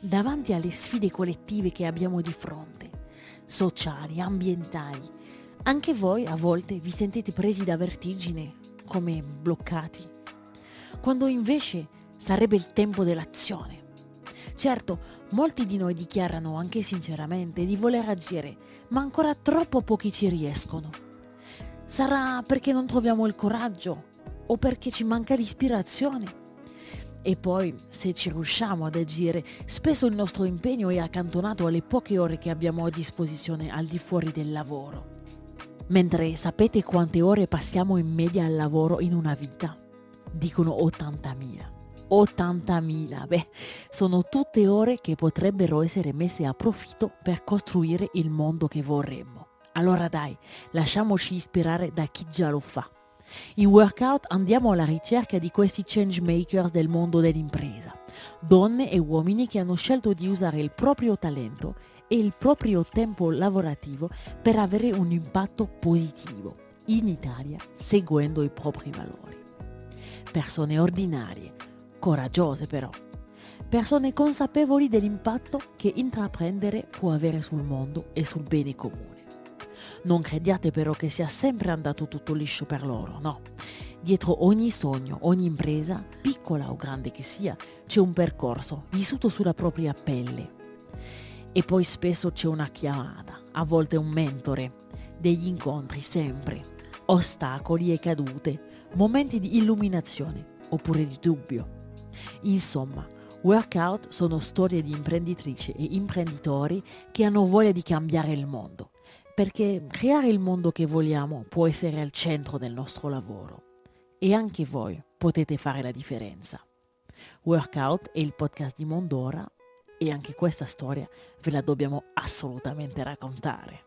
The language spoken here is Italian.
davanti alle sfide collettive che abbiamo di fronte, sociali, ambientali, anche voi a volte vi sentite presi da vertigine, come bloccati, quando invece sarebbe il tempo dell'azione. Certo, molti di noi dichiarano anche sinceramente di voler agire, ma ancora troppo pochi ci riescono. Sarà perché non troviamo il coraggio o perché ci manca l'ispirazione? E poi, se ci riusciamo ad agire, spesso il nostro impegno è accantonato alle poche ore che abbiamo a disposizione al di fuori del lavoro. Mentre sapete quante ore passiamo in media al lavoro in una vita? Dicono 80.000. 80.000, beh, sono tutte ore che potrebbero essere messe a profitto per costruire il mondo che vorremmo. Allora dai, lasciamoci ispirare da chi già lo fa. In workout andiamo alla ricerca di questi change makers del mondo dell'impresa, donne e uomini che hanno scelto di usare il proprio talento e il proprio tempo lavorativo per avere un impatto positivo in Italia seguendo i propri valori. Persone ordinarie, coraggiose però, persone consapevoli dell'impatto che intraprendere può avere sul mondo e sul bene comune. Non crediate però che sia sempre andato tutto liscio per loro, no. Dietro ogni sogno, ogni impresa, piccola o grande che sia, c'è un percorso vissuto sulla propria pelle e poi spesso c'è una chiamata, a volte un mentore, degli incontri sempre, ostacoli e cadute, momenti di illuminazione oppure di dubbio. Insomma, workout sono storie di imprenditrici e imprenditori che hanno voglia di cambiare il mondo, perché creare il mondo che vogliamo può essere al centro del nostro lavoro e anche voi potete fare la differenza. Workout è il podcast di Mondora e anche questa storia ve la dobbiamo assolutamente raccontare.